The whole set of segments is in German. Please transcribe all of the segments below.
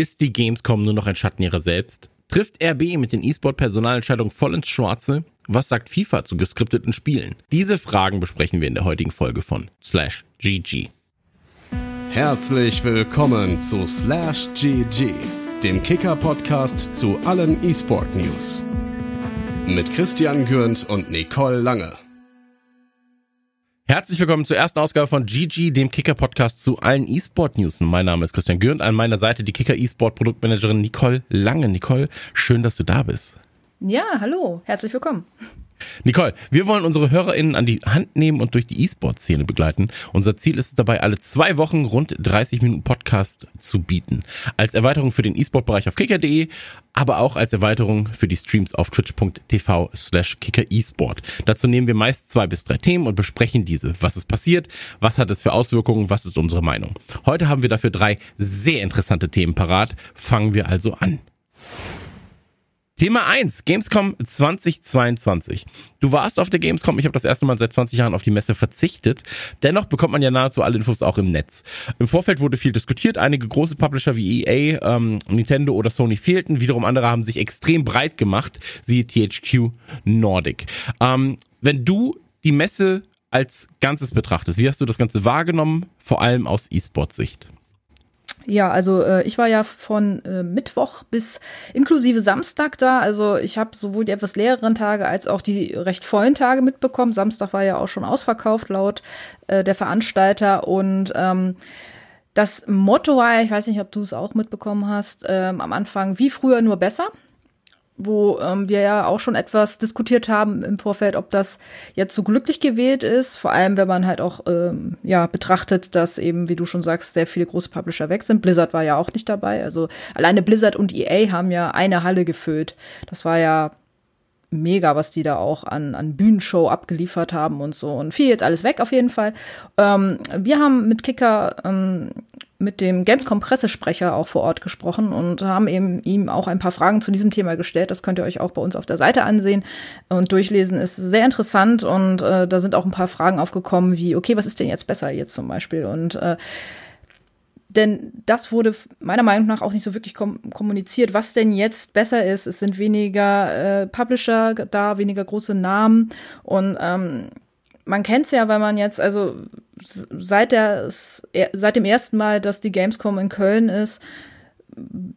Ist die Gamescom nur noch ein Schatten ihrer selbst? Trifft RB mit den E-Sport-Personalentscheidungen voll ins Schwarze? Was sagt FIFA zu geskripteten Spielen? Diese Fragen besprechen wir in der heutigen Folge von Slash GG. Herzlich willkommen zu Slash GG, dem Kicker-Podcast zu allen E-Sport-News. Mit Christian Gürnt und Nicole Lange. Herzlich willkommen zur ersten Ausgabe von GG, dem Kicker-Podcast zu allen E-Sport-News. Mein Name ist Christian Gürnt, an meiner Seite die Kicker E-Sport-Produktmanagerin Nicole Lange. Nicole, schön, dass du da bist. Ja, hallo, herzlich willkommen. Nicole, wir wollen unsere HörerInnen an die Hand nehmen und durch die E-Sport-Szene begleiten. Unser Ziel ist es dabei, alle zwei Wochen rund 30 Minuten Podcast zu bieten. Als Erweiterung für den E-Sport-Bereich auf kicker.de, aber auch als Erweiterung für die Streams auf twitch.tv slash kicker-esport. Dazu nehmen wir meist zwei bis drei Themen und besprechen diese. Was ist passiert? Was hat es für Auswirkungen? Was ist unsere Meinung? Heute haben wir dafür drei sehr interessante Themen parat. Fangen wir also an. Thema 1, Gamescom 2022. Du warst auf der Gamescom, ich habe das erste Mal seit 20 Jahren auf die Messe verzichtet. Dennoch bekommt man ja nahezu alle Infos auch im Netz. Im Vorfeld wurde viel diskutiert, einige große Publisher wie EA, ähm, Nintendo oder Sony fehlten, wiederum andere haben sich extrem breit gemacht, siehe THQ Nordic. Ähm, wenn du die Messe als Ganzes betrachtest, wie hast du das Ganze wahrgenommen, vor allem aus E-Sport-Sicht? Ja, also äh, ich war ja von äh, Mittwoch bis inklusive Samstag da. Also ich habe sowohl die etwas leeren Tage als auch die recht vollen Tage mitbekommen. Samstag war ja auch schon ausverkauft laut äh, der Veranstalter und ähm, das Motto war, ich weiß nicht, ob du es auch mitbekommen hast, ähm, am Anfang wie früher nur besser wo ähm, wir ja auch schon etwas diskutiert haben im Vorfeld, ob das jetzt so glücklich gewählt ist, vor allem wenn man halt auch ähm, ja betrachtet, dass eben, wie du schon sagst, sehr viele große Publisher weg sind. Blizzard war ja auch nicht dabei, also alleine Blizzard und EA haben ja eine Halle gefüllt. Das war ja mega, was die da auch an, an Bühnenshow abgeliefert haben und so. Und viel jetzt alles weg auf jeden Fall. Ähm, wir haben mit Kicker ähm, mit dem Gamescom-Pressesprecher auch vor Ort gesprochen und haben eben ihm auch ein paar Fragen zu diesem Thema gestellt. Das könnt ihr euch auch bei uns auf der Seite ansehen und durchlesen. Ist sehr interessant und äh, da sind auch ein paar Fragen aufgekommen, wie, okay, was ist denn jetzt besser jetzt zum Beispiel? Und äh, denn das wurde meiner Meinung nach auch nicht so wirklich kom kommuniziert, was denn jetzt besser ist. Es sind weniger äh, Publisher da, weniger große Namen und ähm, man kennt es ja, weil man jetzt, also seit, der, seit dem ersten Mal, dass die Gamescom in Köln ist,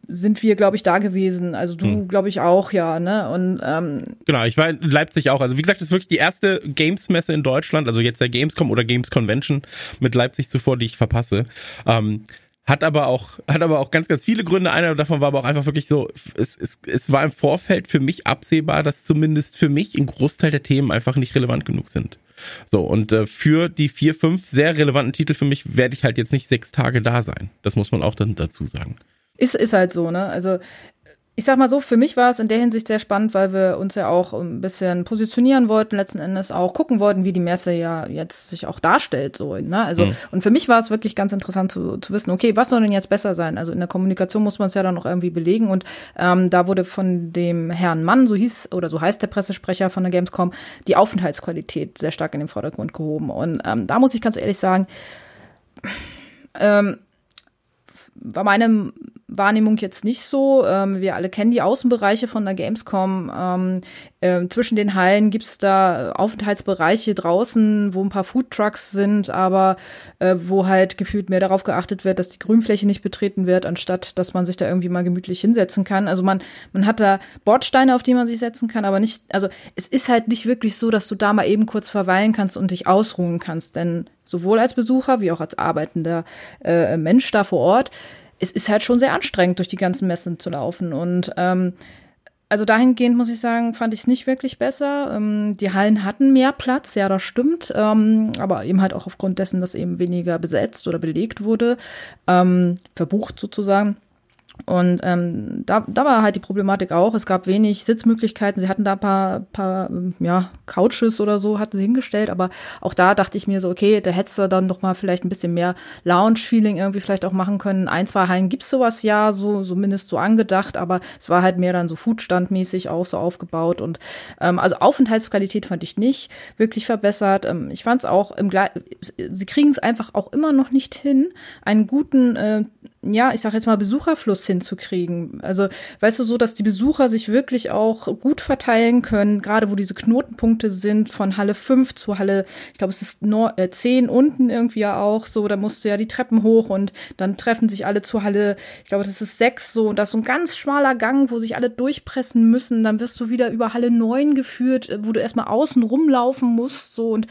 sind wir, glaube ich, da gewesen. Also du, hm. glaube ich, auch, ja, ne? Und ähm, genau, ich war in Leipzig auch. Also wie gesagt, das ist wirklich die erste Games-Messe in Deutschland, also jetzt der Gamescom oder Games Convention mit Leipzig zuvor, die ich verpasse. Ähm, hat aber auch, hat aber auch ganz, ganz viele Gründe. Einer davon war aber auch einfach wirklich so, es, es, es war im Vorfeld für mich absehbar, dass zumindest für mich ein Großteil der Themen einfach nicht relevant genug sind. So, und äh, für die vier, fünf sehr relevanten Titel für mich werde ich halt jetzt nicht sechs Tage da sein. Das muss man auch dann dazu sagen. Ist, ist halt so, ne? Also ich sag mal so, für mich war es in der Hinsicht sehr spannend, weil wir uns ja auch ein bisschen positionieren wollten, letzten Endes auch gucken wollten, wie die Messe ja jetzt sich auch darstellt, so, ne? Also, mhm. und für mich war es wirklich ganz interessant zu, zu wissen, okay, was soll denn jetzt besser sein? Also in der Kommunikation muss man es ja dann noch irgendwie belegen und ähm, da wurde von dem Herrn Mann, so hieß oder so heißt der Pressesprecher von der Gamescom, die Aufenthaltsqualität sehr stark in den Vordergrund gehoben. Und ähm, da muss ich ganz ehrlich sagen, ähm, war meine Wahrnehmung jetzt nicht so. Ähm, wir alle kennen die Außenbereiche von der Gamescom. Ähm, äh, zwischen den Hallen gibt's da Aufenthaltsbereiche draußen, wo ein paar Foodtrucks sind, aber äh, wo halt gefühlt mehr darauf geachtet wird, dass die Grünfläche nicht betreten wird, anstatt dass man sich da irgendwie mal gemütlich hinsetzen kann. Also man, man hat da Bordsteine, auf die man sich setzen kann, aber nicht, also es ist halt nicht wirklich so, dass du da mal eben kurz verweilen kannst und dich ausruhen kannst, denn sowohl als Besucher wie auch als arbeitender äh, Mensch da vor Ort es ist halt schon sehr anstrengend, durch die ganzen Messen zu laufen. Und ähm, also dahingehend muss ich sagen, fand ich es nicht wirklich besser. Ähm, die Hallen hatten mehr Platz, ja, das stimmt, ähm, aber eben halt auch aufgrund dessen, dass eben weniger besetzt oder belegt wurde, ähm, verbucht sozusagen. Und ähm, da, da war halt die Problematik auch. Es gab wenig Sitzmöglichkeiten. Sie hatten da ein paar, paar ja, Couches oder so, hatten sie hingestellt. Aber auch da dachte ich mir so, okay, da hättest du dann doch mal vielleicht ein bisschen mehr Lounge-Feeling irgendwie vielleicht auch machen können. Ein, zwei Hallen gibt's sowas ja, so zumindest so angedacht. Aber es war halt mehr dann so Foodstandmäßig auch so aufgebaut. Und ähm, also Aufenthaltsqualität fand ich nicht wirklich verbessert. Ähm, ich fand es auch im Gle Sie kriegen es einfach auch immer noch nicht hin, einen guten äh, ja, ich sag jetzt mal, Besucherfluss hinzukriegen. Also, weißt du, so, dass die Besucher sich wirklich auch gut verteilen können, gerade wo diese Knotenpunkte sind, von Halle 5 zu Halle, ich glaube, es ist nur, äh, 10 unten irgendwie ja auch so, da musst du ja die Treppen hoch und dann treffen sich alle zu Halle, ich glaube, das ist 6 so, und das ist so ein ganz schmaler Gang, wo sich alle durchpressen müssen, dann wirst du wieder über Halle 9 geführt, wo du erstmal außen rumlaufen musst, so, und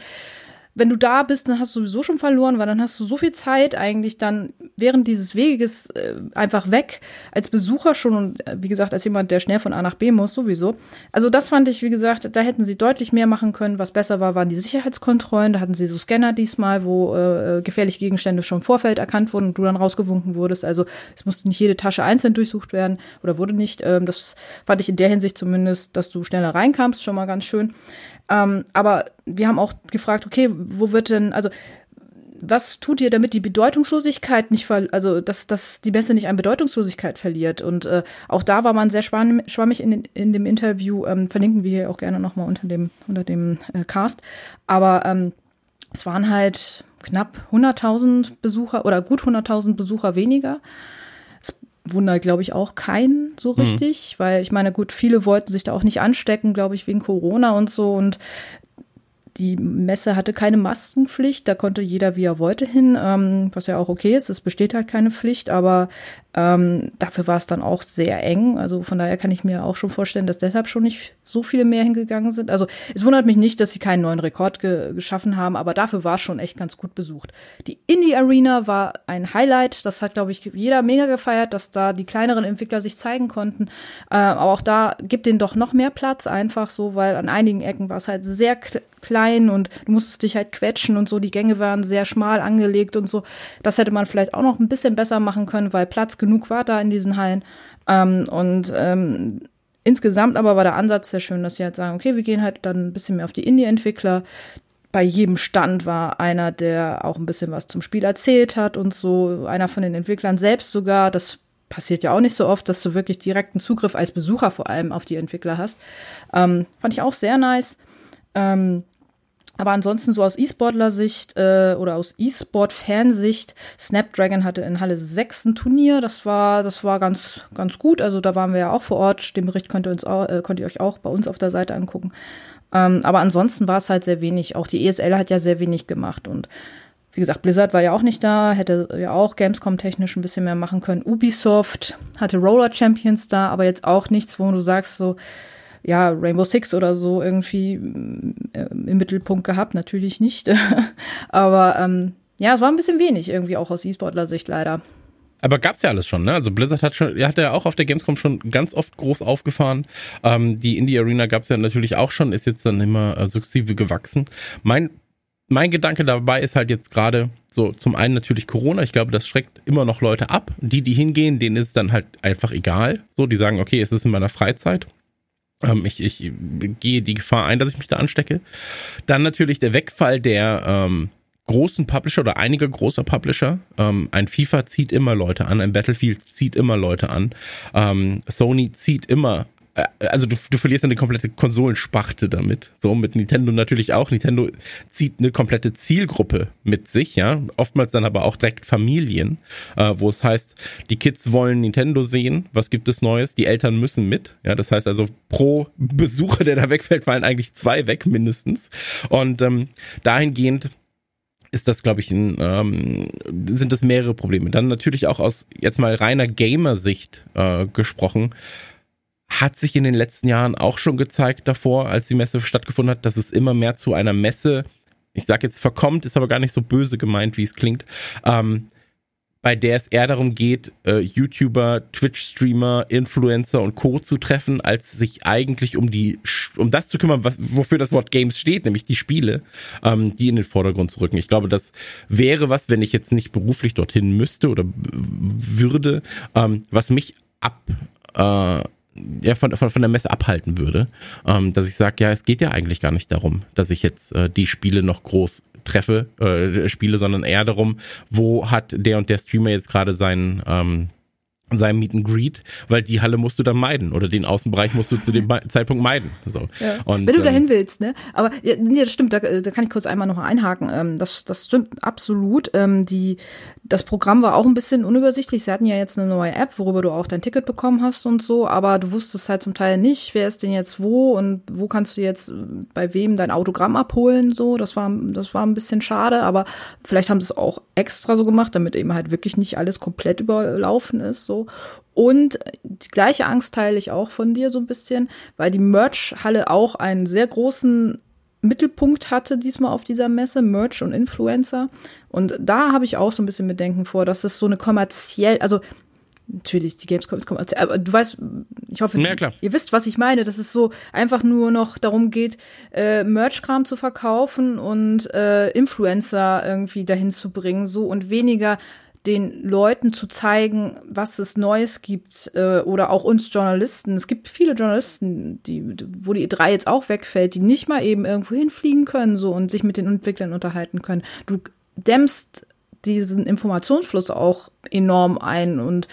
wenn du da bist, dann hast du sowieso schon verloren, weil dann hast du so viel Zeit eigentlich dann während dieses Weges äh, einfach weg als Besucher schon und äh, wie gesagt als jemand, der schnell von A nach B muss sowieso. Also das fand ich, wie gesagt, da hätten sie deutlich mehr machen können. Was besser war, waren die Sicherheitskontrollen. Da hatten sie so Scanner diesmal, wo äh, gefährliche Gegenstände schon im Vorfeld erkannt wurden und du dann rausgewunken wurdest. Also es musste nicht jede Tasche einzeln durchsucht werden oder wurde nicht. Ähm, das fand ich in der Hinsicht zumindest, dass du schneller reinkamst, schon mal ganz schön. Ähm, aber wir haben auch gefragt, okay, wo wird denn, also was tut ihr, damit die Bedeutungslosigkeit nicht, also dass, dass die Messe nicht an Bedeutungslosigkeit verliert? Und äh, auch da war man sehr schwammig in, in dem Interview. Ähm, verlinken wir hier auch gerne nochmal unter dem, unter dem äh, Cast. Aber ähm, es waren halt knapp 100.000 Besucher oder gut 100.000 Besucher weniger wundert, glaube ich, auch keinen so mhm. richtig, mhm. weil ich meine, gut, viele wollten sich da auch nicht anstecken, glaube ich, wegen Corona und so. Und die Messe hatte keine Maskenpflicht, da konnte jeder, wie er wollte, hin, ähm, was ja auch okay ist. Es besteht halt keine Pflicht, aber ähm, dafür war es dann auch sehr eng. Also von daher kann ich mir auch schon vorstellen, dass deshalb schon nicht so viele mehr hingegangen sind. Also es wundert mich nicht, dass sie keinen neuen Rekord ge geschaffen haben, aber dafür war es schon echt ganz gut besucht. Die Indie Arena war ein Highlight. Das hat, glaube ich, jeder mega gefeiert, dass da die kleineren Entwickler sich zeigen konnten. Äh, aber auch da gibt denen doch noch mehr Platz, einfach so, weil an einigen Ecken war es halt sehr klein und du musstest dich halt quetschen und so. Die Gänge waren sehr schmal angelegt und so. Das hätte man vielleicht auch noch ein bisschen besser machen können, weil Platz genug war da in diesen Hallen. Ähm, und ähm, insgesamt aber war der Ansatz sehr schön, dass sie halt sagen, okay, wir gehen halt dann ein bisschen mehr auf die Indie-Entwickler. Bei jedem Stand war einer, der auch ein bisschen was zum Spiel erzählt hat und so, einer von den Entwicklern selbst sogar. Das passiert ja auch nicht so oft, dass du wirklich direkten Zugriff als Besucher vor allem auf die Entwickler hast. Ähm, fand ich auch sehr nice. Ähm, aber ansonsten so aus E-Sportler-Sicht äh, oder aus E-Sport-Fansicht, Snapdragon hatte in Halle 6 ein Turnier. Das war, das war ganz, ganz gut. Also da waren wir ja auch vor Ort. Den Bericht könnt ihr, uns auch, äh, könnt ihr euch auch bei uns auf der Seite angucken. Ähm, aber ansonsten war es halt sehr wenig. Auch die ESL hat ja sehr wenig gemacht. Und wie gesagt, Blizzard war ja auch nicht da, hätte ja auch Gamescom-technisch ein bisschen mehr machen können. Ubisoft hatte Roller Champions da, aber jetzt auch nichts, wo du sagst so, ja, Rainbow Six oder so irgendwie äh, im Mittelpunkt gehabt, natürlich nicht. Aber ähm, ja, es war ein bisschen wenig irgendwie auch aus E-Sportler-Sicht leider. Aber gab's ja alles schon, ne? Also Blizzard hat schon, hat ja auch auf der Gamescom schon ganz oft groß aufgefahren. Ähm, die Indie Arena gab's ja natürlich auch schon, ist jetzt dann immer äh, sukzessive gewachsen. Mein mein Gedanke dabei ist halt jetzt gerade so zum einen natürlich Corona. Ich glaube, das schreckt immer noch Leute ab. Die, die hingehen, denen ist es dann halt einfach egal. So, die sagen, okay, es ist in meiner Freizeit. Ähm, ich, ich gehe die Gefahr ein, dass ich mich da anstecke. Dann natürlich der Wegfall der ähm, großen Publisher oder einiger großer Publisher. Ähm, ein FIFA zieht immer Leute an, ein Battlefield zieht immer Leute an. Ähm, Sony zieht immer also du, du verlierst eine komplette Konsolenspachte damit. So mit Nintendo natürlich auch. Nintendo zieht eine komplette Zielgruppe mit sich, ja. Oftmals dann aber auch direkt Familien, äh, wo es heißt, die Kids wollen Nintendo sehen. Was gibt es Neues? Die Eltern müssen mit. Ja, das heißt also pro Besucher, der da wegfällt, fallen eigentlich zwei weg mindestens. Und ähm, dahingehend ist das, glaube ich, ein, ähm, sind das mehrere Probleme. Dann natürlich auch aus jetzt mal reiner Gamer-Sicht äh, gesprochen hat sich in den letzten Jahren auch schon gezeigt davor, als die Messe stattgefunden hat, dass es immer mehr zu einer Messe, ich sage jetzt verkommt, ist aber gar nicht so böse gemeint, wie es klingt, ähm, bei der es eher darum geht, äh, YouTuber, Twitch-Streamer, Influencer und Co. zu treffen, als sich eigentlich um die, um das zu kümmern, was, wofür das Wort Games steht, nämlich die Spiele, ähm, die in den Vordergrund zu rücken. Ich glaube, das wäre was, wenn ich jetzt nicht beruflich dorthin müsste oder würde, ähm, was mich ab, äh, ja, von, von, von der Messe abhalten würde. Ähm, dass ich sage, ja, es geht ja eigentlich gar nicht darum, dass ich jetzt äh, die Spiele noch groß treffe, äh, spiele, sondern eher darum, wo hat der und der Streamer jetzt gerade seinen, ähm, seinem Meet and Greet, weil die Halle musst du dann meiden oder den Außenbereich musst du zu dem Zeitpunkt meiden. So. Ja. Und, Wenn du dahin ähm, willst, ne? Aber ja, nee, das stimmt, da, da kann ich kurz einmal noch einhaken. Ähm, das, das stimmt absolut. Ähm, die, das Programm war auch ein bisschen unübersichtlich. Sie hatten ja jetzt eine neue App, worüber du auch dein Ticket bekommen hast und so, aber du wusstest halt zum Teil nicht, wer ist denn jetzt wo und wo kannst du jetzt bei wem dein Autogramm abholen. So, das war, das war ein bisschen schade, aber vielleicht haben sie es auch extra so gemacht, damit eben halt wirklich nicht alles komplett überlaufen ist. So. Und die gleiche Angst teile ich auch von dir so ein bisschen, weil die Merch-Halle auch einen sehr großen Mittelpunkt hatte diesmal auf dieser Messe, Merch und Influencer. Und da habe ich auch so ein bisschen Bedenken vor, dass es so eine kommerziell, also natürlich, die Gamescom ist kommerziell, aber du weißt, ich hoffe, ja, ihr wisst, was ich meine, dass es so einfach nur noch darum geht, äh, Merch-Kram zu verkaufen und äh, Influencer irgendwie dahin zu bringen, so und weniger den Leuten zu zeigen, was es Neues gibt äh, oder auch uns Journalisten. Es gibt viele Journalisten, die, wo die E3 jetzt auch wegfällt, die nicht mal eben irgendwo hinfliegen können so und sich mit den Entwicklern unterhalten können. Du dämmst diesen Informationsfluss auch enorm ein und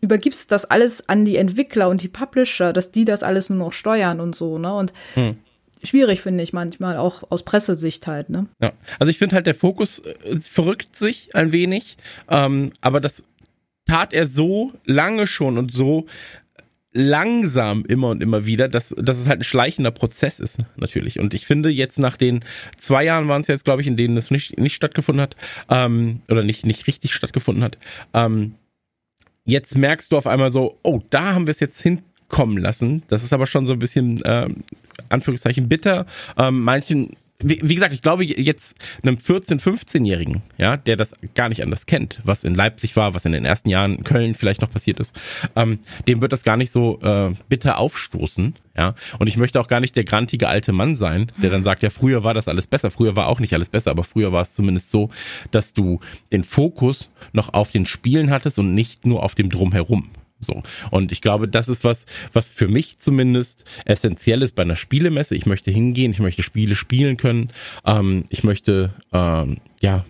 übergibst das alles an die Entwickler und die Publisher, dass die das alles nur noch steuern und so, ne? Und hm schwierig, finde ich manchmal, auch aus Pressesicht halt. Ne? Ja, also ich finde halt, der Fokus äh, verrückt sich ein wenig, ähm, aber das tat er so lange schon und so langsam immer und immer wieder, dass, dass es halt ein schleichender Prozess ist, natürlich. Und ich finde jetzt nach den zwei Jahren waren es jetzt, glaube ich, in denen es nicht, nicht stattgefunden hat, ähm, oder nicht, nicht richtig stattgefunden hat, ähm, jetzt merkst du auf einmal so, oh, da haben wir es jetzt hinkommen lassen. Das ist aber schon so ein bisschen ähm, Anführungszeichen bitter. Ähm, manchen wie, wie, gesagt, ich glaube jetzt einem 14-, 15-Jährigen, ja, der das gar nicht anders kennt, was in Leipzig war, was in den ersten Jahren in Köln vielleicht noch passiert ist, ähm, dem wird das gar nicht so äh, bitter aufstoßen, ja. Und ich möchte auch gar nicht der grantige alte Mann sein, der dann sagt, ja, früher war das alles besser, früher war auch nicht alles besser, aber früher war es zumindest so, dass du den Fokus noch auf den Spielen hattest und nicht nur auf dem Drumherum. So. Und ich glaube, das ist was, was für mich zumindest essentiell ist bei einer Spielemesse. Ich möchte hingehen, ich möchte Spiele spielen können. Ähm, ich möchte, ähm, ja,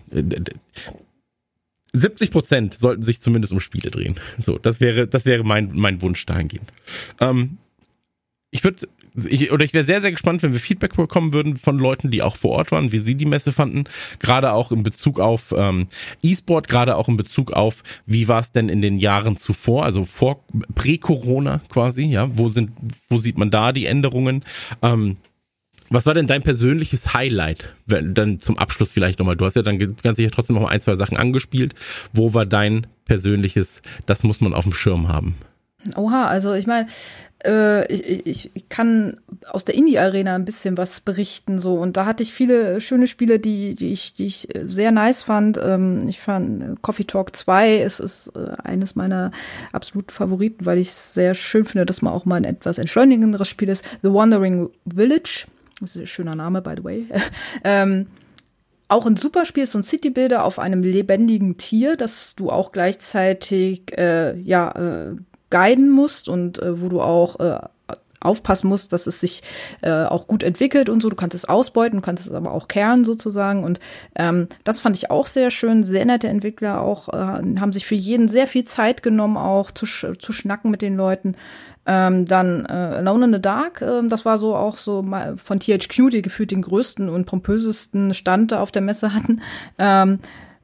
70 Prozent sollten sich zumindest um Spiele drehen. So, das wäre, das wäre mein, mein Wunsch dahingehend. Ähm, ich würde ich, oder ich wäre sehr, sehr gespannt, wenn wir Feedback bekommen würden von Leuten, die auch vor Ort waren, wie sie die Messe fanden. Gerade auch in Bezug auf ähm, E-Sport, gerade auch in Bezug auf, wie war es denn in den Jahren zuvor, also vor Prä-Corona quasi, ja, wo sind, wo sieht man da die Änderungen? Ähm, was war denn dein persönliches Highlight? Dann zum Abschluss vielleicht nochmal. Du hast ja dann ganz sicher trotzdem noch ein, zwei Sachen angespielt. Wo war dein persönliches, das muss man auf dem Schirm haben? Oha, also ich meine, äh, ich, ich, kann aus der Indie-Arena ein bisschen was berichten so und da hatte ich viele schöne Spiele, die, die, ich, die ich sehr nice fand. Ähm, ich fand äh, Coffee Talk 2 ist, ist äh, eines meiner absoluten Favoriten, weil ich es sehr schön finde, dass man auch mal ein etwas entschleunigenderes Spiel ist. The Wandering Village, das ist ein schöner Name, by the way. ähm, auch ein super Spiel so ein City-Builder auf einem lebendigen Tier, das du auch gleichzeitig äh, ja äh, guiden musst und äh, wo du auch äh, aufpassen musst, dass es sich äh, auch gut entwickelt und so. Du kannst es ausbeuten, du kannst es aber auch kehren sozusagen. Und ähm, das fand ich auch sehr schön. Sehr nette Entwickler auch, äh, haben sich für jeden sehr viel Zeit genommen, auch zu, sch zu schnacken mit den Leuten. Ähm, dann äh, Alone in the Dark, äh, das war so auch so mal von THQ, die gefühlt den größten und pompösesten Stand da auf der Messe hatten. Ähm,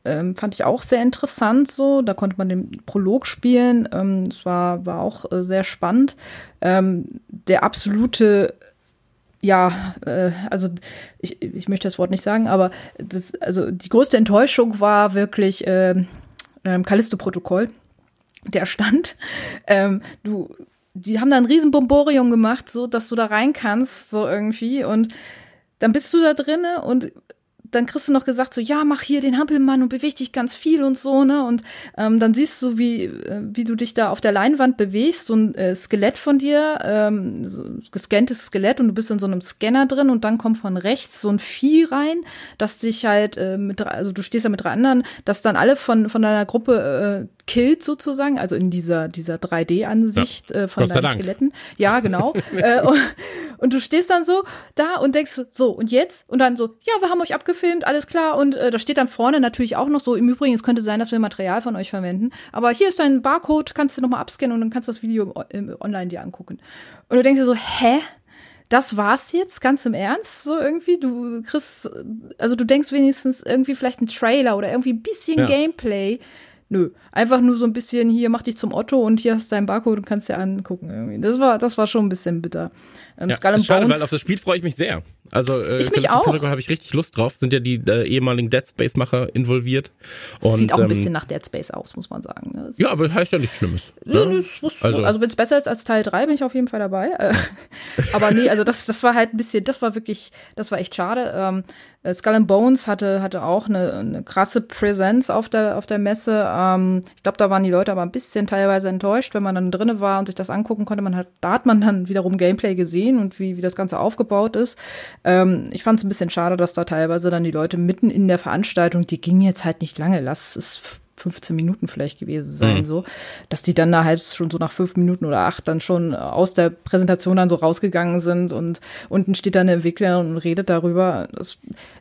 ähm, fand ich auch sehr interessant so. Da konnte man den Prolog spielen. Ähm, es war, war auch äh, sehr spannend. Ähm, der absolute ja, äh, also ich, ich möchte das Wort nicht sagen, aber das, also die größte Enttäuschung war wirklich äh, ähm, Callisto-Protokoll. Der stand. Ähm, du, die haben da ein riesen Bomborium gemacht, so dass du da rein kannst, so irgendwie. Und dann bist du da drinne und dann kriegst du noch gesagt, so, ja, mach hier den Hampelmann und beweg dich ganz viel und so, ne? Und ähm, dann siehst du, wie, äh, wie du dich da auf der Leinwand bewegst, so ein äh, Skelett von dir, ähm, so gescanntes Skelett und du bist in so einem Scanner drin und dann kommt von rechts so ein Vieh rein, das dich halt äh, mit, also du stehst ja mit drei anderen, das dann alle von, von deiner Gruppe äh, killt sozusagen, also in dieser, dieser 3D-Ansicht ja, äh, von deinen Skeletten. Ja, genau. äh, und, Und du stehst dann so da und denkst so, und jetzt? Und dann so, ja, wir haben euch abgefilmt, alles klar. Und äh, da steht dann vorne natürlich auch noch so, im Übrigen, es könnte sein, dass wir Material von euch verwenden. Aber hier ist dein Barcode, kannst du nochmal abscannen und dann kannst du das Video online dir angucken. Und du denkst dir so, hä? das war's jetzt, ganz im Ernst, so irgendwie. Du kriegst, also du denkst wenigstens irgendwie vielleicht ein Trailer oder irgendwie ein bisschen ja. Gameplay. Nö, einfach nur so ein bisschen hier, mach dich zum Otto und hier hast du deinen Barcode und kannst dir angucken irgendwie. Das war, das war schon ein bisschen bitter. Ähm, ja, Skull and schade, Bones. weil auf das Spiel freue ich mich sehr. Also äh, ich mich auch. habe ich richtig Lust drauf. Sind ja die äh, ehemaligen Dead Space Macher involviert. Und, Sieht auch ein ähm, bisschen nach Dead Space aus, muss man sagen. Das ja, aber das heißt ja nichts Schlimmes. Ne? also, also wenn es besser ist als Teil 3, bin ich auf jeden Fall dabei. Äh, aber nee, also das, das war halt ein bisschen, das war wirklich, das war echt schade. Ähm, äh, Skull and Bones hatte, hatte auch eine, eine krasse Präsenz auf der, auf der Messe. Ähm, ich glaube, da waren die Leute aber ein bisschen teilweise enttäuscht, wenn man dann drinne war und sich das angucken konnte. Man hat, da hat man dann wiederum Gameplay gesehen und wie, wie das Ganze aufgebaut ist. Ähm, ich fand es ein bisschen schade, dass da teilweise dann die Leute mitten in der Veranstaltung, die ging jetzt halt nicht lange, lass es 15 Minuten vielleicht gewesen sein, mhm. so, dass die dann da halt schon so nach fünf Minuten oder acht dann schon aus der Präsentation dann so rausgegangen sind und unten steht dann der Entwickler und redet darüber. Das,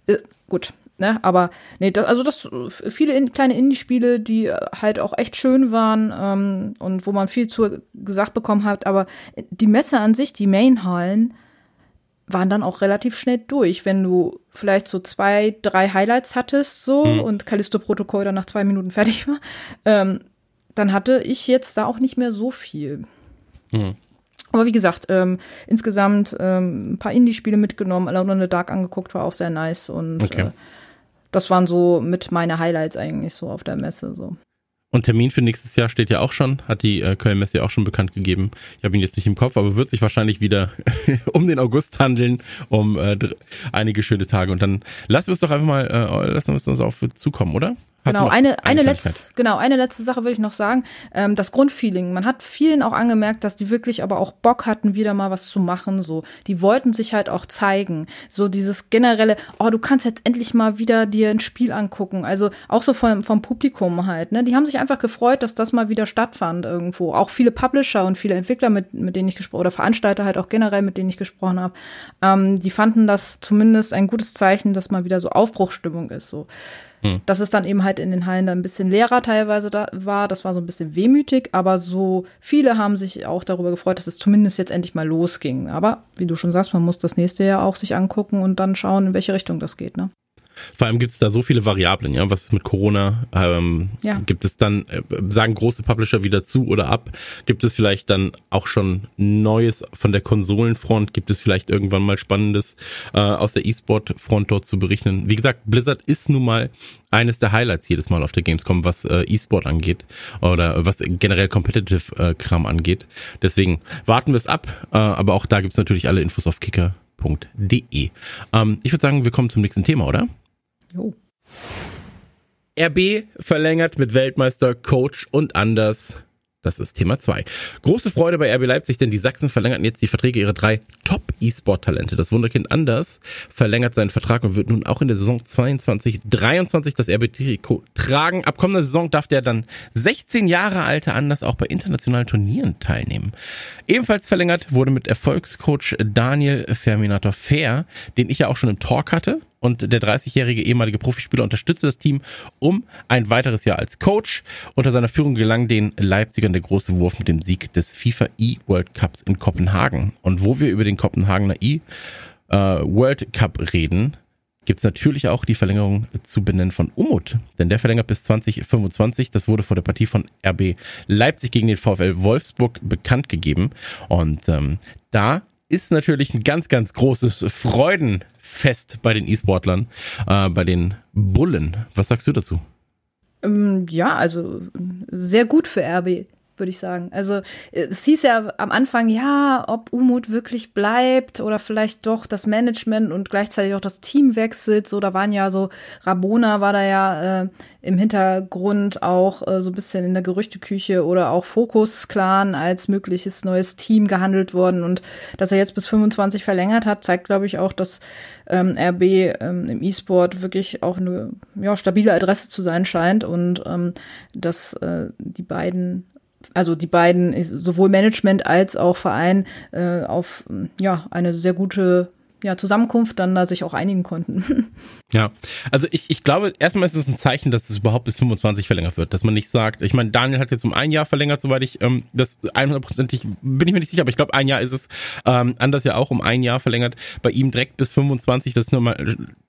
äh, gut, ne, aber nee, das, also das viele in, kleine Indie-Spiele, die halt auch echt schön waren ähm, und wo man viel zu gesagt bekommen hat, aber die Messe an sich, die Main-Hallen, waren dann auch relativ schnell durch. Wenn du vielleicht so zwei, drei Highlights hattest so mhm. und Callisto-Protokoll dann nach zwei Minuten fertig war, ähm, dann hatte ich jetzt da auch nicht mehr so viel. Mhm. Aber wie gesagt, ähm, insgesamt ähm, ein paar Indie-Spiele mitgenommen, Alone in the Dark angeguckt, war auch sehr nice und okay. äh, das waren so mit meine Highlights eigentlich so auf der Messe so. Und Termin für nächstes Jahr steht ja auch schon, hat die äh, Köln-Messe ja auch schon bekannt gegeben. Ich habe ihn jetzt nicht im Kopf, aber wird sich wahrscheinlich wieder um den August handeln, um äh, einige schöne Tage. Und dann lassen wir es doch einfach mal, äh, lassen wir es uns auf zukommen, oder? Genau, eine, eine, letzte, genau, eine letzte Sache will ich noch sagen. Ähm, das Grundfeeling. Man hat vielen auch angemerkt, dass die wirklich aber auch Bock hatten, wieder mal was zu machen. So, die wollten sich halt auch zeigen. So dieses generelle, oh, du kannst jetzt endlich mal wieder dir ein Spiel angucken. Also auch so vom, vom Publikum halt. Ne? Die haben sich einfach gefreut, dass das mal wieder stattfand irgendwo. Auch viele Publisher und viele Entwickler, mit, mit denen ich gesprochen oder Veranstalter halt auch generell, mit denen ich gesprochen habe, ähm, die fanden das zumindest ein gutes Zeichen, dass mal wieder so Aufbruchstimmung ist. So. Hm. Dass es dann eben halt in den Hallen dann ein bisschen leerer teilweise da war, das war so ein bisschen wehmütig, aber so viele haben sich auch darüber gefreut, dass es zumindest jetzt endlich mal losging. Aber wie du schon sagst, man muss das nächste Jahr auch sich angucken und dann schauen, in welche Richtung das geht, ne? Vor allem gibt es da so viele Variablen, ja. Was ist mit Corona? Ähm, ja. Gibt es dann, äh, sagen große Publisher wieder zu oder ab? Gibt es vielleicht dann auch schon Neues von der Konsolenfront? Gibt es vielleicht irgendwann mal Spannendes äh, aus der E-Sport-Front dort zu berichten? Wie gesagt, Blizzard ist nun mal eines der Highlights jedes Mal auf der Gamescom, was äh, E-Sport angeht oder was generell Competitive-Kram äh, angeht. Deswegen warten wir es ab, äh, aber auch da gibt's natürlich alle Infos auf kicker.de. Ähm, ich würde sagen, wir kommen zum nächsten Thema, oder? Jo. RB verlängert mit Weltmeister, Coach und Anders das ist Thema 2. Große Freude bei RB Leipzig, denn die Sachsen verlängerten jetzt die Verträge ihrer drei Top-E-Sport-Talente. Das Wunderkind Anders verlängert seinen Vertrag und wird nun auch in der Saison 22-23 das RB-Trikot tragen. Ab kommender Saison darf der dann 16 Jahre alte Anders auch bei internationalen Turnieren teilnehmen. Ebenfalls verlängert wurde mit Erfolgscoach Daniel Ferminator Fair, den ich ja auch schon im Talk hatte und der 30-jährige ehemalige Profispieler unterstützte das Team um ein weiteres Jahr als Coach. Unter seiner Führung gelang den Leipzigern der große Wurf mit dem Sieg des FIFA E-World Cups in Kopenhagen. Und wo wir über den Kopenhagener E-World äh, Cup reden, gibt es natürlich auch die Verlängerung zu benennen von Umut. Denn der verlängert bis 2025. Das wurde vor der Partie von RB Leipzig gegen den VfL Wolfsburg bekannt gegeben. Und ähm, da ist natürlich ein ganz, ganz großes Freudenfest bei den E-Sportlern, äh, bei den Bullen. Was sagst du dazu? Ähm, ja, also sehr gut für RB würde ich sagen. Also es hieß ja am Anfang, ja, ob Umut wirklich bleibt oder vielleicht doch das Management und gleichzeitig auch das Team wechselt. So, da waren ja so, Rabona war da ja äh, im Hintergrund auch äh, so ein bisschen in der Gerüchteküche oder auch Focus Clan als mögliches neues Team gehandelt worden. Und dass er jetzt bis 25 verlängert hat, zeigt, glaube ich, auch, dass ähm, RB ähm, im E-Sport wirklich auch eine ja, stabile Adresse zu sein scheint und ähm, dass äh, die beiden also die beiden, sowohl Management als auch Verein, äh, auf ja eine sehr gute ja, Zusammenkunft dann da sich auch einigen konnten. Ja, also ich, ich glaube, erstmal ist es ein Zeichen, dass es überhaupt bis 25 verlängert wird, dass man nicht sagt, ich meine, Daniel hat jetzt um ein Jahr verlängert, soweit ich ähm, das 100%ig, bin ich mir nicht sicher, aber ich glaube, ein Jahr ist es, ähm, anders ja auch um ein Jahr verlängert, bei ihm direkt bis 25, das ist nochmal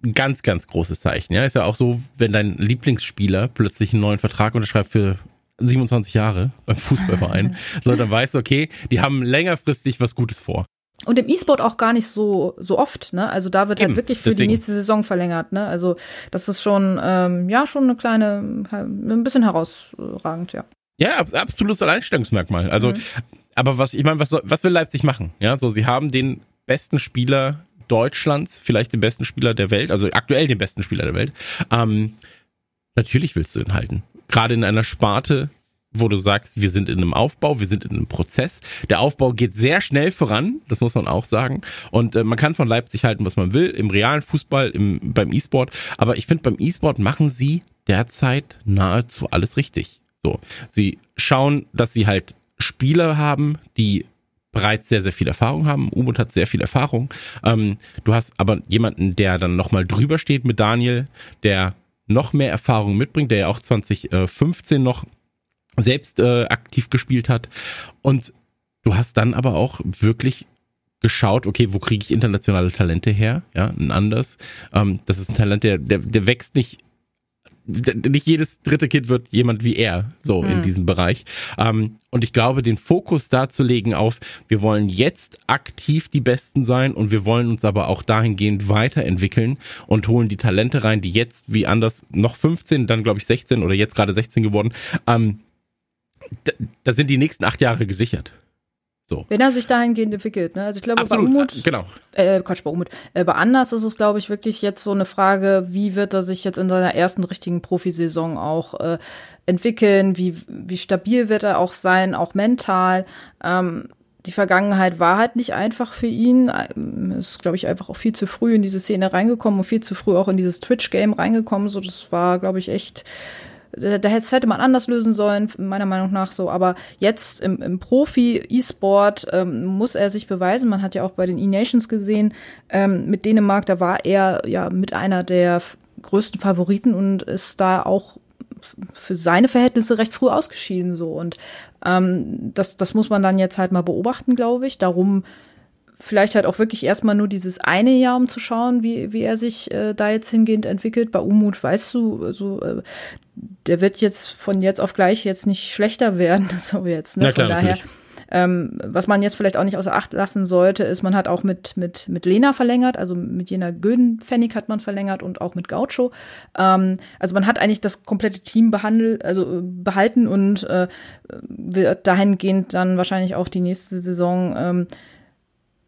ein ganz, ganz großes Zeichen, ja, ist ja auch so, wenn dein Lieblingsspieler plötzlich einen neuen Vertrag unterschreibt für 27 Jahre beim Fußballverein, so dann weißt du, okay, die haben längerfristig was Gutes vor. Und im E-Sport auch gar nicht so, so oft, ne? Also da wird halt Eben, halt wirklich für deswegen. die nächste Saison verlängert, ne? Also das ist schon, ähm, ja, schon eine kleine, ein bisschen herausragend, ja. Ja, absolutes Alleinstellungsmerkmal. Also, mhm. aber was, ich meine, was, was will Leipzig machen? Ja, so, sie haben den besten Spieler Deutschlands, vielleicht den besten Spieler der Welt, also aktuell den besten Spieler der Welt. Ähm, natürlich willst du ihn halten. Gerade in einer Sparte, wo du sagst, wir sind in einem Aufbau, wir sind in einem Prozess. Der Aufbau geht sehr schnell voran, das muss man auch sagen. Und äh, man kann von Leipzig halten, was man will, im realen Fußball, im, beim E-Sport. Aber ich finde, beim E-Sport machen sie derzeit nahezu alles richtig. So, sie schauen, dass sie halt Spieler haben, die bereits sehr, sehr viel Erfahrung haben. Umut hat sehr viel Erfahrung. Ähm, du hast aber jemanden, der dann nochmal drüber steht mit Daniel, der noch mehr Erfahrung mitbringt, der ja auch 2015 noch selbst äh, aktiv gespielt hat. Und du hast dann aber auch wirklich geschaut, okay, wo kriege ich internationale Talente her? Ja, ein anders. Ähm, das ist ein Talent, der, der, der wächst nicht nicht jedes dritte Kind wird jemand wie er, so mhm. in diesem Bereich. Ähm, und ich glaube, den Fokus da zu legen auf, wir wollen jetzt aktiv die Besten sein und wir wollen uns aber auch dahingehend weiterentwickeln und holen die Talente rein, die jetzt wie anders noch 15, dann glaube ich 16 oder jetzt gerade 16 geworden, ähm, da, da sind die nächsten acht Jahre gesichert. So. Wenn er sich dahingehend entwickelt, ne? Also ich glaube, Absolut, bei Umut, äh, genau. äh, Quatsch, bei Umut, äh, bei Anders ist es, glaube ich, wirklich jetzt so eine Frage, wie wird er sich jetzt in seiner ersten richtigen Profisaison auch äh, entwickeln, wie, wie stabil wird er auch sein, auch mental. Ähm, die Vergangenheit war halt nicht einfach für ihn. Ähm, ist, glaube ich, einfach auch viel zu früh in diese Szene reingekommen und viel zu früh auch in dieses Twitch-Game reingekommen. So, das war, glaube ich, echt da hätte man anders lösen sollen, meiner Meinung nach so. Aber jetzt im, im Profi-E-Sport ähm, muss er sich beweisen. Man hat ja auch bei den E-Nations gesehen, ähm, mit Dänemark, da war er ja mit einer der größten Favoriten und ist da auch für seine Verhältnisse recht früh ausgeschieden so. Und ähm, das, das muss man dann jetzt halt mal beobachten, glaube ich. Darum vielleicht halt auch wirklich erstmal nur dieses eine Jahr, um zu schauen, wie, wie er sich äh, da jetzt hingehend entwickelt. Bei Umut weißt du, so, äh, der wird jetzt von jetzt auf gleich jetzt nicht schlechter werden, so jetzt. Ne? Ja, klar, von daher. Ähm, was man jetzt vielleicht auch nicht außer Acht lassen sollte, ist, man hat auch mit, mit, mit Lena verlängert, also mit Jena Gödenpfennig hat man verlängert und auch mit Gaucho. Ähm, also man hat eigentlich das komplette Team behandelt, also behalten und äh, wird dahingehend dann wahrscheinlich auch die nächste Saison ähm,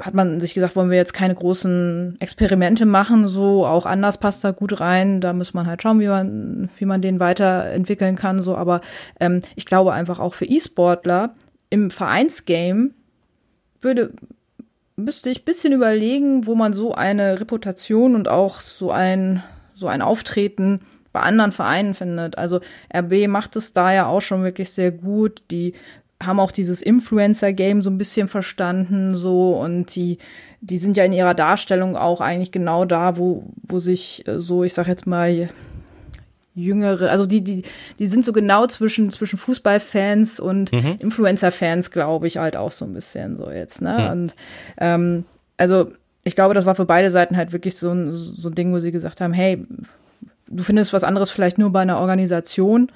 hat man sich gesagt, wollen wir jetzt keine großen Experimente machen, so auch anders passt da gut rein. Da muss man halt schauen, wie man, wie man den weiterentwickeln kann. So, aber ähm, ich glaube einfach auch für E-Sportler im Vereinsgame würde müsste ich bisschen überlegen, wo man so eine Reputation und auch so ein so ein Auftreten bei anderen Vereinen findet. Also RB macht es da ja auch schon wirklich sehr gut. Die haben auch dieses Influencer-Game so ein bisschen verstanden, so und die, die sind ja in ihrer Darstellung auch eigentlich genau da, wo, wo sich äh, so, ich sag jetzt mal, jüngere, also die, die, die sind so genau zwischen, zwischen Fußballfans und mhm. Influencer-Fans, glaube ich, halt auch so ein bisschen so jetzt, ne? Mhm. Und ähm, also ich glaube, das war für beide Seiten halt wirklich so ein, so ein Ding, wo sie gesagt haben, hey, du findest was anderes vielleicht nur bei einer Organisation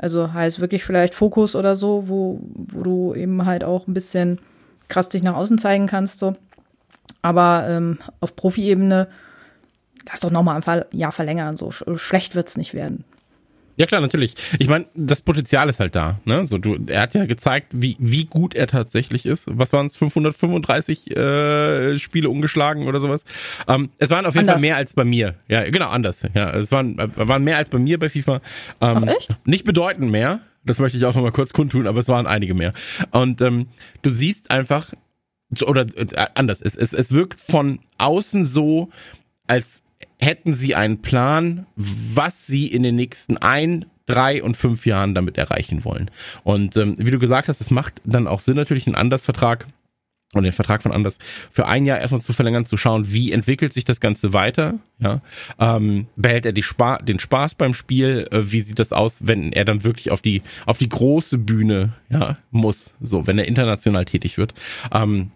also heißt wirklich vielleicht Fokus oder so, wo, wo du eben halt auch ein bisschen krass dich nach außen zeigen kannst. So. Aber ähm, auf Profi-Ebene, lass doch nochmal ein Jahr verlängern. So schlecht wird's nicht werden. Ja klar, natürlich. Ich meine, das Potenzial ist halt da. Ne? So, du, er hat ja gezeigt, wie, wie gut er tatsächlich ist. Was waren es? 535 äh, Spiele ungeschlagen oder sowas. Ähm, es waren auf jeden anders. Fall mehr als bei mir. Ja, genau, anders. Ja, es waren, waren mehr als bei mir bei FIFA. Ähm, Ach, echt? Nicht bedeutend mehr. Das möchte ich auch nochmal kurz kundtun, aber es waren einige mehr. Und ähm, du siehst einfach, oder äh, anders, es, es, es wirkt von außen so, als hätten sie einen Plan, was sie in den nächsten ein, drei und fünf Jahren damit erreichen wollen. Und ähm, wie du gesagt hast, es macht dann auch Sinn, natürlich einen Andersvertrag und den Vertrag von Anders für ein Jahr erstmal zu verlängern, zu schauen, wie entwickelt sich das Ganze weiter, ja, ähm, behält er die Spa den Spaß beim Spiel, äh, wie sieht das aus, wenn er dann wirklich auf die auf die große Bühne, ja, muss, so, wenn er international tätig wird, ähm,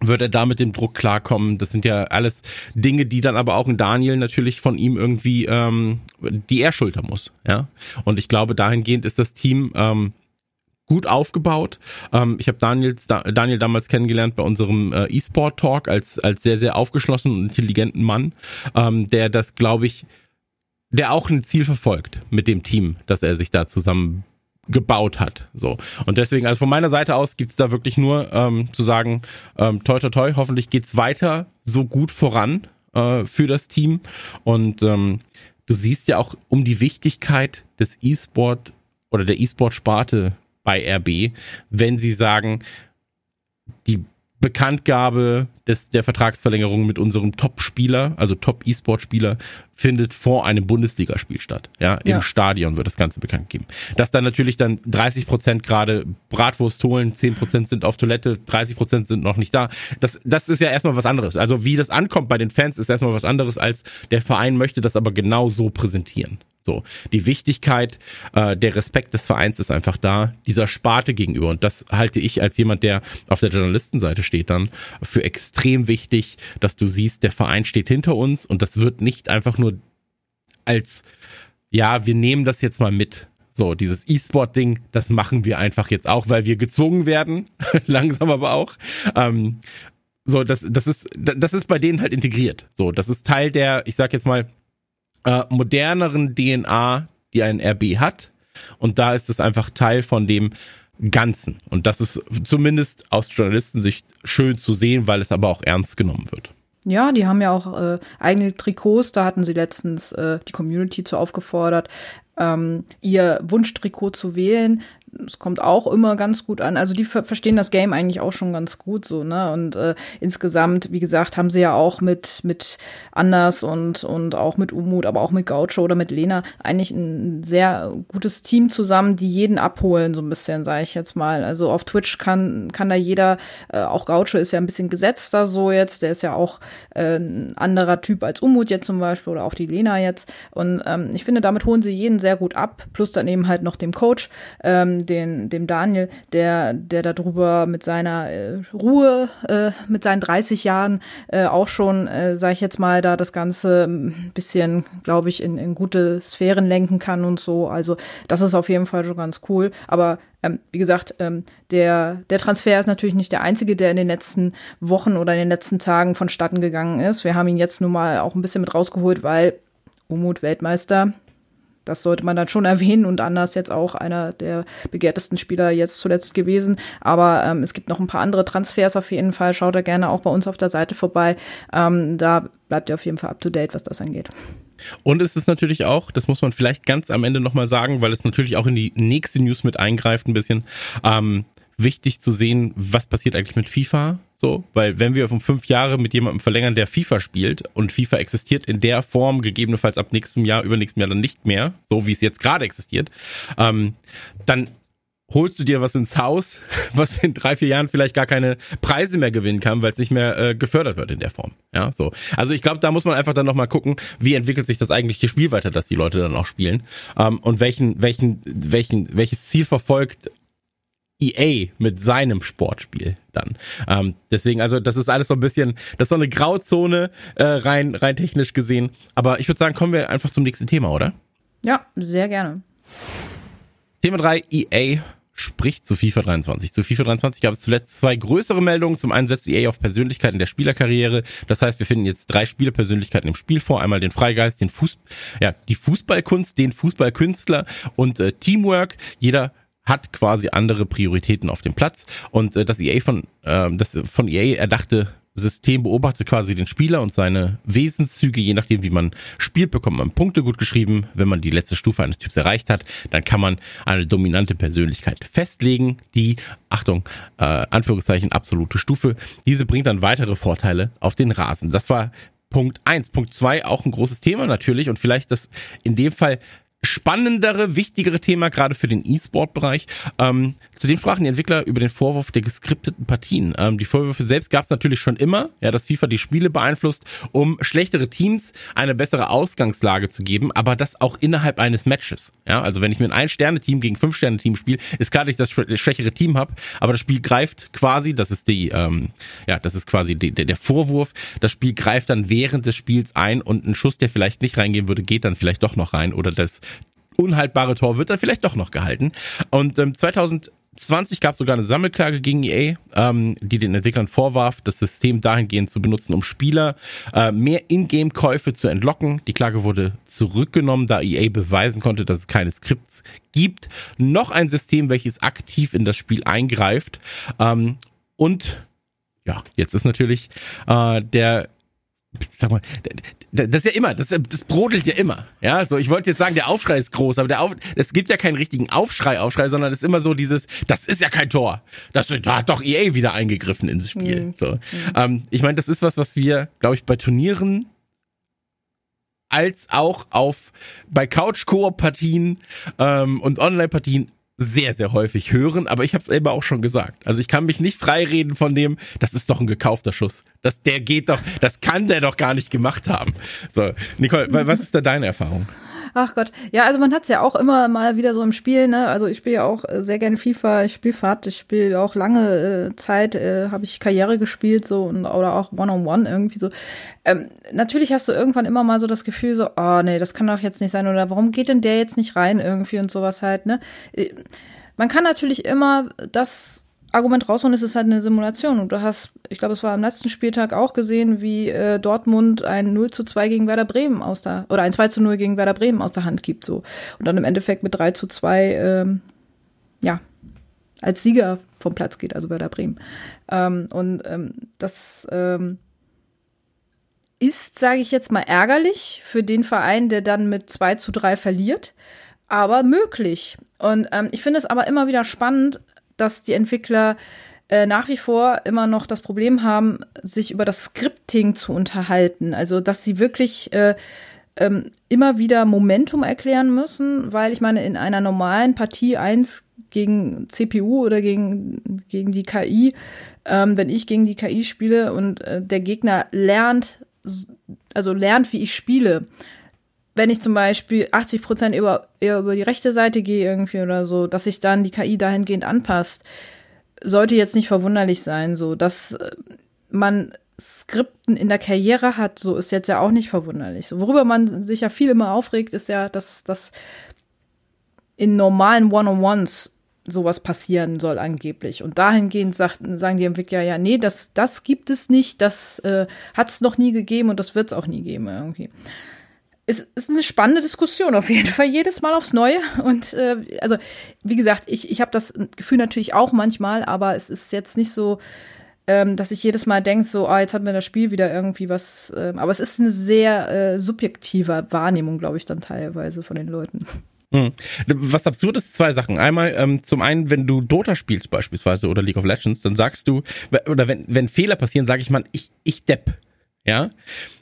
wird er da mit dem Druck klarkommen. Das sind ja alles Dinge, die dann aber auch ein Daniel natürlich von ihm irgendwie, ähm, die er schultern muss, ja. Und ich glaube, dahingehend ist das Team ähm, gut aufgebaut. Ähm, ich habe Daniel, Daniel damals kennengelernt bei unserem äh, E-Sport-Talk als, als sehr, sehr aufgeschlossenen und intelligenten Mann, ähm, der das, glaube ich, der auch ein Ziel verfolgt mit dem Team, das er sich da zusammen gebaut hat. So. Und deswegen, also von meiner Seite aus gibt's da wirklich nur ähm, zu sagen, ähm, toi toi toi, hoffentlich geht's weiter so gut voran äh, für das Team. Und ähm, du siehst ja auch um die Wichtigkeit des E-Sport oder der E-Sport-Sparte bei RB, wenn sie sagen, die Bekanntgabe des, der Vertragsverlängerung mit unserem Top-Spieler, also Top-E-Sport-Spieler, findet vor einem Bundesligaspiel statt. Ja, im ja. Stadion wird das Ganze bekannt geben. Dass dann natürlich dann 30 Prozent gerade Bratwurst holen, 10 Prozent sind auf Toilette, 30 Prozent sind noch nicht da. Das, das ist ja erstmal was anderes. Also wie das ankommt bei den Fans ist erstmal was anderes, als der Verein möchte das aber genau so präsentieren. So, die Wichtigkeit, äh, der Respekt des Vereins ist einfach da, dieser Sparte gegenüber. Und das halte ich als jemand, der auf der Journalistenseite steht, dann für extrem wichtig, dass du siehst, der Verein steht hinter uns und das wird nicht einfach nur als, ja, wir nehmen das jetzt mal mit. So, dieses E-Sport-Ding, das machen wir einfach jetzt auch, weil wir gezwungen werden, langsam aber auch. Ähm, so, das, das ist, das ist bei denen halt integriert. So, das ist Teil der, ich sag jetzt mal, äh, moderneren DNA, die ein RB hat. Und da ist es einfach Teil von dem Ganzen. Und das ist zumindest aus Journalistensicht schön zu sehen, weil es aber auch ernst genommen wird. Ja, die haben ja auch äh, eigene Trikots. Da hatten sie letztens äh, die Community zu aufgefordert, ähm, ihr Wunschtrikot zu wählen es kommt auch immer ganz gut an. Also die ver verstehen das Game eigentlich auch schon ganz gut so, ne? Und äh, insgesamt, wie gesagt, haben sie ja auch mit mit Anders und und auch mit Umut, aber auch mit Gaucho oder mit Lena eigentlich ein sehr gutes Team zusammen, die jeden abholen so ein bisschen, sage ich jetzt mal. Also auf Twitch kann kann da jeder, äh, auch Gaucho ist ja ein bisschen gesetzter so jetzt, der ist ja auch äh, ein anderer Typ als Umut jetzt zum Beispiel oder auch die Lena jetzt. Und ähm, ich finde, damit holen sie jeden sehr gut ab, plus dann eben halt noch dem Coach. Ähm, den, dem Daniel, der, der darüber mit seiner äh, Ruhe, äh, mit seinen 30 Jahren äh, auch schon, äh, sage ich jetzt mal, da das Ganze ein bisschen, glaube ich, in, in gute Sphären lenken kann und so. Also das ist auf jeden Fall schon ganz cool. Aber ähm, wie gesagt, ähm, der, der Transfer ist natürlich nicht der einzige, der in den letzten Wochen oder in den letzten Tagen vonstatten gegangen ist. Wir haben ihn jetzt nun mal auch ein bisschen mit rausgeholt, weil Umut Weltmeister das sollte man dann schon erwähnen und anders jetzt auch einer der begehrtesten Spieler jetzt zuletzt gewesen. Aber ähm, es gibt noch ein paar andere Transfers auf jeden Fall. Schaut da gerne auch bei uns auf der Seite vorbei. Ähm, da bleibt ihr auf jeden Fall up to date, was das angeht. Und es ist natürlich auch, das muss man vielleicht ganz am Ende nochmal sagen, weil es natürlich auch in die nächste News mit eingreift ein bisschen. Ähm, wichtig zu sehen, was passiert eigentlich mit FIFA. So, weil wenn wir um fünf Jahre mit jemandem verlängern, der FIFA spielt und FIFA existiert in der Form gegebenenfalls ab nächstem Jahr, übernächstem Jahr dann nicht mehr, so wie es jetzt gerade existiert, ähm, dann holst du dir was ins Haus, was in drei, vier Jahren vielleicht gar keine Preise mehr gewinnen kann, weil es nicht mehr äh, gefördert wird in der Form. Ja, so. Also ich glaube, da muss man einfach dann nochmal gucken, wie entwickelt sich das eigentliche Spiel weiter, dass die Leute dann auch spielen. Ähm, und welchen, welchen, welchen, welches Ziel verfolgt EA mit seinem Sportspiel dann. Ähm, deswegen, also das ist alles so ein bisschen, das ist so eine Grauzone äh, rein, rein technisch gesehen. Aber ich würde sagen, kommen wir einfach zum nächsten Thema, oder? Ja, sehr gerne. Thema 3, EA spricht zu FIFA 23. Zu FIFA 23 gab es zuletzt zwei größere Meldungen. Zum einen setzt EA auf Persönlichkeiten der Spielerkarriere. Das heißt, wir finden jetzt drei Spielerpersönlichkeiten im Spiel vor. Einmal den Freigeist, den Fuß, ja, die Fußballkunst, den Fußballkünstler und äh, Teamwork. Jeder hat quasi andere Prioritäten auf dem Platz und äh, das EA von äh, das von EA erdachte System beobachtet quasi den Spieler und seine Wesenszüge, je nachdem wie man spielt, bekommt man Punkte gut geschrieben. Wenn man die letzte Stufe eines Typs erreicht hat, dann kann man eine dominante Persönlichkeit festlegen, die, Achtung, äh, Anführungszeichen, absolute Stufe. Diese bringt dann weitere Vorteile auf den Rasen. Das war Punkt eins. Punkt zwei auch ein großes Thema natürlich und vielleicht das in dem Fall spannendere, wichtigere Thema, gerade für den E-Sport-Bereich. Ähm, zudem sprachen die Entwickler über den Vorwurf der geskripteten Partien. Ähm, die Vorwürfe selbst gab es natürlich schon immer, ja, dass FIFA die Spiele beeinflusst, um schlechtere Teams eine bessere Ausgangslage zu geben, aber das auch innerhalb eines Matches. Ja, also wenn ich mir ein Ein-Sterne-Team gegen Fünf-Sterne-Team spiele, ist klar, dass ich das schwächere Team habe, aber das Spiel greift quasi, das ist die, ähm, ja, das ist quasi die, der Vorwurf, das Spiel greift dann während des Spiels ein und ein Schuss, der vielleicht nicht reingehen würde, geht dann vielleicht doch noch rein oder das unhaltbare Tor wird dann vielleicht doch noch gehalten. Und ähm, 2020 gab es sogar eine Sammelklage gegen EA, ähm, die den Entwicklern vorwarf, das System dahingehend zu benutzen, um Spieler äh, mehr Ingame-Käufe zu entlocken. Die Klage wurde zurückgenommen, da EA beweisen konnte, dass es keine Skripts gibt. Noch ein System, welches aktiv in das Spiel eingreift. Ähm, und ja, jetzt ist natürlich äh, der sag mal, das ist ja immer, das, das brodelt ja immer. Ja, so ich wollte jetzt sagen, der Aufschrei ist groß, aber der Auf, es gibt ja keinen richtigen Aufschrei, Aufschrei, sondern es ist immer so dieses, das ist ja kein Tor. Das da hat doch EA wieder eingegriffen ins Spiel. Mhm. So, mhm. ähm, ich meine, das ist was, was wir, glaube ich, bei Turnieren als auch auf bei Couch-Koop-Partien ähm, und Online-Partien sehr, sehr häufig hören, aber ich habe es selber auch schon gesagt. Also ich kann mich nicht freireden von dem, das ist doch ein gekaufter Schuss. Das, der geht doch, das kann der doch gar nicht gemacht haben. So, Nicole, was ist da deine Erfahrung? Ach Gott. Ja, also man hat es ja auch immer mal wieder so im Spiel, ne? Also ich spiele ja auch äh, sehr gerne FIFA, ich spiele Fahrt, ich spiele auch lange äh, Zeit, äh, habe ich Karriere gespielt so und oder auch One-on-One -on -One irgendwie so. Ähm, natürlich hast du irgendwann immer mal so das Gefühl, so, oh nee, das kann doch jetzt nicht sein oder warum geht denn der jetzt nicht rein irgendwie und sowas halt, ne? Äh, man kann natürlich immer das Argument rausholen, ist es halt eine Simulation. Und du hast, ich glaube, es war am letzten Spieltag auch gesehen, wie äh, Dortmund ein 0 zu 2 gegen Werder Bremen aus der, oder ein 2 zu 0 gegen Werder Bremen aus der Hand gibt, so. Und dann im Endeffekt mit 3 zu 2, ähm, ja, als Sieger vom Platz geht, also Werder Bremen. Ähm, und ähm, das ähm, ist, sage ich jetzt mal, ärgerlich für den Verein, der dann mit 2 zu 3 verliert, aber möglich. Und ähm, ich finde es aber immer wieder spannend, dass die Entwickler äh, nach wie vor immer noch das Problem haben, sich über das Scripting zu unterhalten. Also, dass sie wirklich äh, ähm, immer wieder Momentum erklären müssen, weil ich meine, in einer normalen Partie 1 gegen CPU oder gegen, gegen die KI, ähm, wenn ich gegen die KI spiele und äh, der Gegner lernt, also lernt, wie ich spiele, wenn ich zum Beispiel 80 Prozent über, eher über die rechte Seite gehe irgendwie oder so, dass sich dann die KI dahingehend anpasst, sollte jetzt nicht verwunderlich sein. So, dass äh, man Skripten in der Karriere hat, so ist jetzt ja auch nicht verwunderlich. Worüber man sich ja viel immer aufregt, ist ja, dass das in normalen One-on-Ones sowas passieren soll angeblich. Und dahingehend sagt, sagen die Entwickler ja, nee, das, das gibt es nicht, das äh, hat es noch nie gegeben und das wird es auch nie geben irgendwie es ist eine spannende Diskussion auf jeden Fall jedes Mal aufs Neue und äh, also wie gesagt ich ich habe das Gefühl natürlich auch manchmal aber es ist jetzt nicht so ähm, dass ich jedes Mal denke so ah jetzt hat mir das Spiel wieder irgendwie was äh, aber es ist eine sehr äh, subjektive Wahrnehmung glaube ich dann teilweise von den Leuten hm. Was absurd ist, zwei Sachen. Einmal, ähm, zum einen, wenn du Dota spielst beispielsweise oder League of Legends, dann sagst du, oder wenn, wenn Fehler passieren, sage ich mal, ich, ich depp. Ja.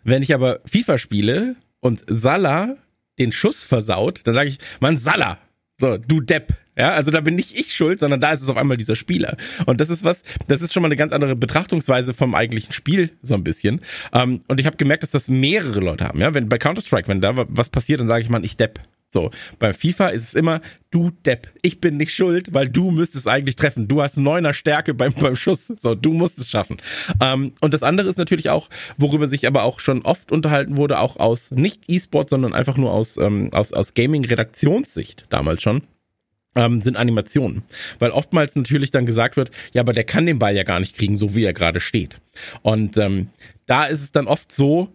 Wenn ich aber FIFA spiele, und Salah den Schuss versaut, dann sage ich, Mann, Salah, so, du Depp. Ja, also da bin nicht ich schuld, sondern da ist es auf einmal dieser Spieler. Und das ist was, das ist schon mal eine ganz andere Betrachtungsweise vom eigentlichen Spiel, so ein bisschen. Ähm, und ich habe gemerkt, dass das mehrere Leute haben. Ja, wenn bei Counter-Strike, wenn da was passiert, dann sage ich mal, ich Depp. So, bei FIFA ist es immer, du Depp, ich bin nicht schuld, weil du müsstest eigentlich treffen. Du hast neuner Stärke beim, beim Schuss. So, du musst es schaffen. Ähm, und das andere ist natürlich auch, worüber sich aber auch schon oft unterhalten wurde, auch aus nicht E-Sport, sondern einfach nur aus, ähm, aus, aus Gaming-Redaktionssicht damals schon. Ähm, sind Animationen. Weil oftmals natürlich dann gesagt wird, ja, aber der kann den Ball ja gar nicht kriegen, so wie er gerade steht. Und ähm, da ist es dann oft so,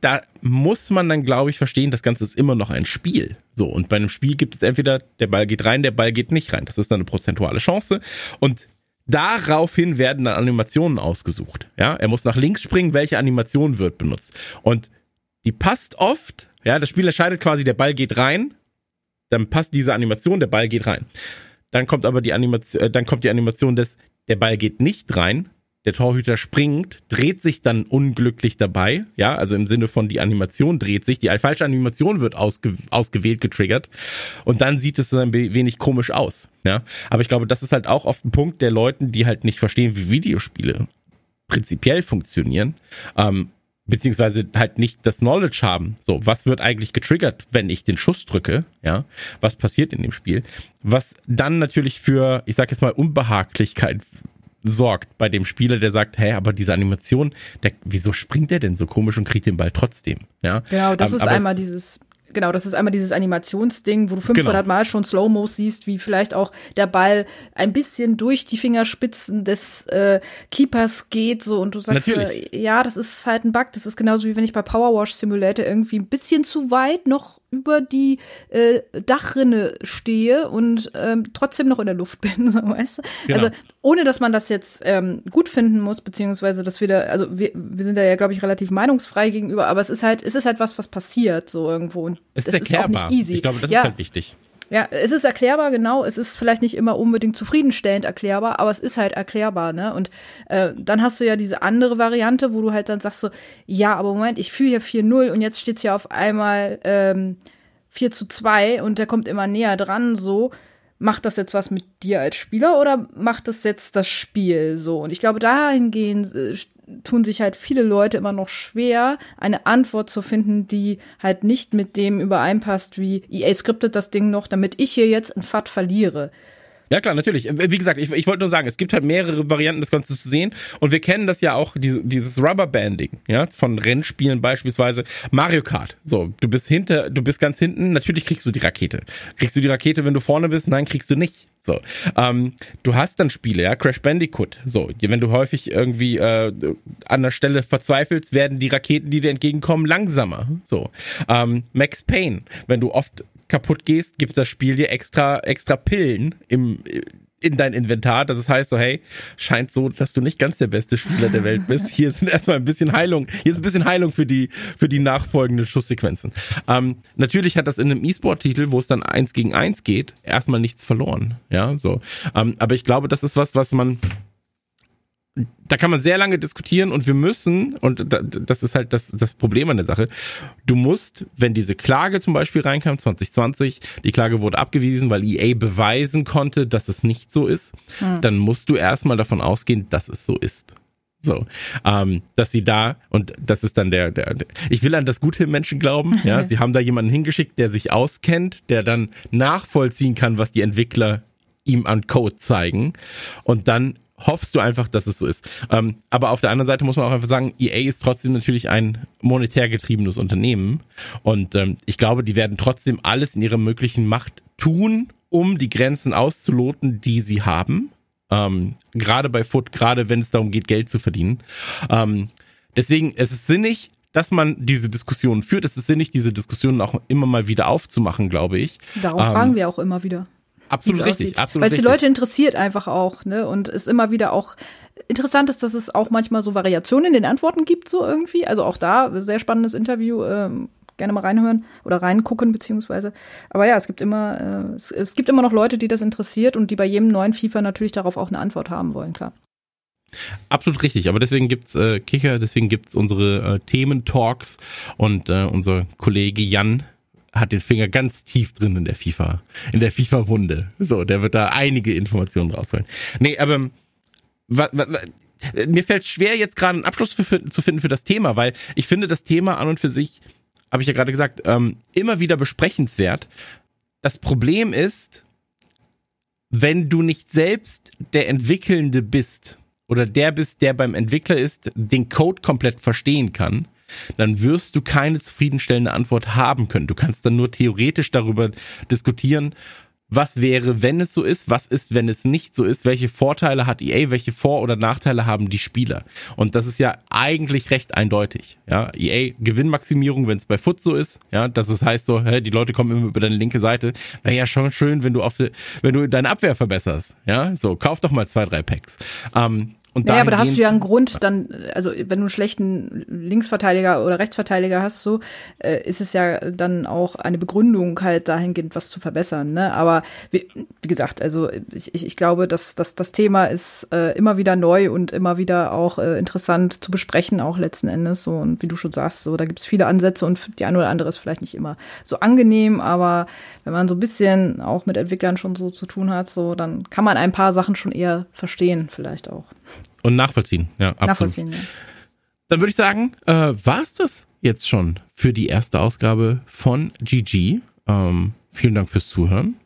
da muss man dann, glaube ich, verstehen, das Ganze ist immer noch ein Spiel. So, und bei einem Spiel gibt es entweder, der Ball geht rein, der Ball geht nicht rein. Das ist dann eine prozentuale Chance. Und daraufhin werden dann Animationen ausgesucht. Ja, er muss nach links springen, welche Animation wird benutzt. Und die passt oft, ja, das Spiel entscheidet quasi, der Ball geht rein, dann passt diese Animation, der Ball geht rein. Dann kommt aber die Animation, äh, dann kommt die Animation des, der Ball geht nicht rein, der Torhüter springt, dreht sich dann unglücklich dabei, ja, also im Sinne von die Animation dreht sich, die falsche Animation wird ausge, ausgewählt, getriggert und dann sieht es ein wenig komisch aus, ja. Aber ich glaube, das ist halt auch oft ein Punkt der Leuten, die halt nicht verstehen, wie Videospiele prinzipiell funktionieren, ähm, beziehungsweise halt nicht das Knowledge haben. So, was wird eigentlich getriggert, wenn ich den Schuss drücke? Ja, was passiert in dem Spiel? Was dann natürlich für, ich sag jetzt mal, Unbehaglichkeit sorgt bei dem Spieler, der sagt, hey, aber diese Animation, der, wieso springt der denn so komisch und kriegt den Ball trotzdem? Ja, genau, das ähm, ist einmal dieses genau, das ist einmal dieses Animationsding, wo du 500 genau. Mal schon Slow-Mos siehst, wie vielleicht auch der Ball ein bisschen durch die Fingerspitzen des äh, Keepers geht, so und du sagst, äh, ja, das ist halt ein Bug. Das ist genauso wie wenn ich bei Power Wash Simulator irgendwie ein bisschen zu weit noch über die äh, Dachrinne stehe und ähm, trotzdem noch in der Luft bin, so, weißt du? Genau. Also ohne, dass man das jetzt ähm, gut finden muss, beziehungsweise dass wir da, also wir, wir sind da ja, glaube ich, relativ meinungsfrei gegenüber, aber es ist halt, es ist halt was, was passiert so irgendwo und es ist erklärbar. Ist auch nicht easy. Ich glaube, das ja. ist halt wichtig. Ja, es ist erklärbar, genau. Es ist vielleicht nicht immer unbedingt zufriedenstellend erklärbar, aber es ist halt erklärbar, ne? Und äh, dann hast du ja diese andere Variante, wo du halt dann sagst so, ja, aber Moment, ich fühle hier 4-0 und jetzt steht's ja auf einmal ähm, 4 zu 2 und der kommt immer näher dran, so. Macht das jetzt was mit dir als Spieler oder macht das jetzt das Spiel so? Und ich glaube, dahingehend äh, tun sich halt viele Leute immer noch schwer, eine Antwort zu finden, die halt nicht mit dem übereinpasst, wie EA skriptet das Ding noch, damit ich hier jetzt ein FAT verliere. Ja klar, natürlich. Wie gesagt, ich, ich wollte nur sagen, es gibt halt mehrere Varianten, das Ganze zu sehen. Und wir kennen das ja auch, diese, dieses Rubberbanding, ja, von Rennspielen beispielsweise. Mario Kart. So, du bist hinter, du bist ganz hinten, natürlich kriegst du die Rakete. Kriegst du die Rakete, wenn du vorne bist? Nein, kriegst du nicht. So, ähm, du hast dann Spiele, ja, Crash Bandicoot. So, wenn du häufig irgendwie äh, an der Stelle verzweifelst, werden die Raketen, die dir entgegenkommen, langsamer. So, ähm, Max Payne, wenn du oft kaputt gehst, gibt das Spiel dir extra, extra Pillen im, in dein Inventar. Das heißt so, hey, scheint so, dass du nicht ganz der beste Spieler der Welt bist. Hier sind erstmal ein bisschen Heilung. Hier ist ein bisschen Heilung für die, für die nachfolgenden Schusssequenzen. Ähm, natürlich hat das in einem E-Sport-Titel, wo es dann eins gegen eins geht, erstmal nichts verloren. Ja, so. Ähm, aber ich glaube, das ist was, was man da kann man sehr lange diskutieren und wir müssen, und das ist halt das, das Problem an der Sache, du musst, wenn diese Klage zum Beispiel reinkam, 2020, die Klage wurde abgewiesen, weil EA beweisen konnte, dass es nicht so ist, hm. dann musst du erstmal davon ausgehen, dass es so ist. So, ähm, dass sie da, und das ist dann der, der, der ich will an das Gute Menschen glauben, ja, sie haben da jemanden hingeschickt, der sich auskennt, der dann nachvollziehen kann, was die Entwickler ihm an Code zeigen und dann hoffst du einfach, dass es so ist. Ähm, aber auf der anderen Seite muss man auch einfach sagen, EA ist trotzdem natürlich ein monetär getriebenes Unternehmen. Und ähm, ich glaube, die werden trotzdem alles in ihrer möglichen Macht tun, um die Grenzen auszuloten, die sie haben. Ähm, gerade bei Foot, gerade wenn es darum geht, Geld zu verdienen. Ähm, deswegen, es ist sinnig, dass man diese Diskussionen führt. Es ist sinnig, diese Diskussionen auch immer mal wieder aufzumachen, glaube ich. Darauf ähm, fragen wir auch immer wieder. Absolut richtig, absolut Weil es die Leute interessiert einfach auch, ne? Und es immer wieder auch interessant ist, dass es auch manchmal so Variationen in den Antworten gibt, so irgendwie. Also auch da, sehr spannendes Interview, ähm, gerne mal reinhören oder reingucken, beziehungsweise. Aber ja, es gibt immer, äh, es, es gibt immer noch Leute, die das interessiert und die bei jedem neuen FIFA natürlich darauf auch eine Antwort haben wollen, klar. Absolut richtig, aber deswegen gibt's äh, Kicker, deswegen gibt's unsere äh, Thementalks und äh, unser Kollege Jan hat den Finger ganz tief drin in der FIFA, in der FIFA-Wunde. So, der wird da einige Informationen rausholen. Nee, aber wa, wa, wa, mir fällt schwer, jetzt gerade einen Abschluss für, zu finden für das Thema, weil ich finde das Thema an und für sich, habe ich ja gerade gesagt, ähm, immer wieder besprechenswert. Das Problem ist, wenn du nicht selbst der Entwickelnde bist oder der bist, der beim Entwickler ist, den Code komplett verstehen kann, dann wirst du keine zufriedenstellende Antwort haben können. Du kannst dann nur theoretisch darüber diskutieren, was wäre, wenn es so ist, was ist, wenn es nicht so ist, welche Vorteile hat EA, welche Vor- oder Nachteile haben die Spieler. Und das ist ja eigentlich recht eindeutig. Ja, EA Gewinnmaximierung, wenn es bei Foot so ist, ja, dass es heißt so, hä, die Leute kommen immer über deine linke Seite, wäre ja schon schön, wenn du auf wenn du deine Abwehr verbesserst. Ja, so, kauf doch mal zwei, drei Packs. Ähm, Und naja, aber da hast du ja einen Grund, dann, also wenn du einen schlechten Linksverteidiger oder Rechtsverteidiger hast, so, äh, ist es ja dann auch eine Begründung, halt dahingehend was zu verbessern. Ne? Aber wie, wie gesagt, also ich, ich, ich glaube, dass, dass das Thema ist äh, immer wieder neu und immer wieder auch äh, interessant zu besprechen, auch letzten Endes. So, und wie du schon sagst, so, da gibt's viele Ansätze und die eine oder andere ist vielleicht nicht immer so angenehm, aber wenn man so ein bisschen auch mit Entwicklern schon so zu tun hat, so, dann kann man ein paar Sachen schon eher verstehen, vielleicht auch. Und nachvollziehen, ja, absolut. Nachvollziehen, ja. Dann würde ich sagen, äh, war's das jetzt schon für die erste Ausgabe von GG. Ähm, vielen Dank fürs Zuhören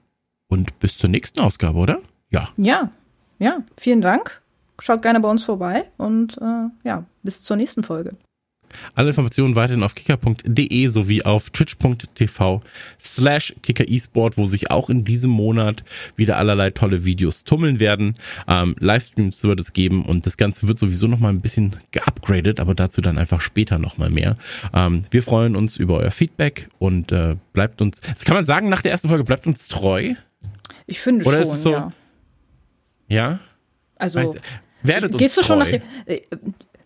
und bis zur nächsten Ausgabe, oder? Ja. Ja, ja, vielen Dank. Schaut gerne bei uns vorbei und äh, ja, bis zur nächsten Folge. Alle Informationen weiterhin auf kicker.de sowie auf twitch.tv slash kickeresport, wo sich auch in diesem Monat wieder allerlei tolle Videos tummeln werden. Ähm, Livestreams wird es geben und das Ganze wird sowieso nochmal ein bisschen geupgradet, aber dazu dann einfach später nochmal mehr. Ähm, wir freuen uns über euer Feedback und äh, bleibt uns, das kann man sagen nach der ersten Folge, bleibt uns treu. Ich finde Oder ist schon, es so- ja. Ja? Also Weißt, werdet uns gehst du treu. schon nach dem. Äh,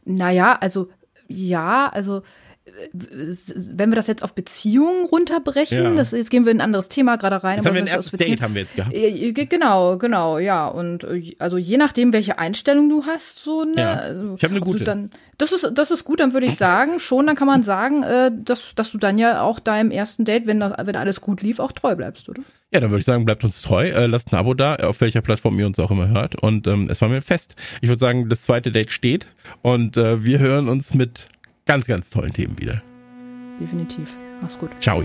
naja, also ja, also äh, wenn wir das jetzt auf Beziehungen runterbrechen, Ja. das, jetzt gehen wir in ein anderes Thema gerade rein. Jetzt haben wir ein erstes Date haben wir jetzt gehabt. Äh, ge- Genau, genau, ja. Und äh, also je nachdem, welche Einstellung du hast, so ne. Ja, also, ich hab eine ob du gute. Dann, das ist, das ist gut, dann würde ich sagen, schon, dann kann man sagen, äh, dass, dass du dann ja auch deinem ersten Date, wenn, das, wenn alles gut lief, auch treu bleibst, oder? Ja, dann würde ich sagen, bleibt uns treu, äh, lasst ein Abo da, auf welcher Plattform ihr uns auch immer hört. Und ähm, es war mir fest. Ich würde sagen, das zweite Date steht und äh, wir hören uns mit ganz, ganz tollen Themen wieder. Definitiv. Mach's gut. Ciao.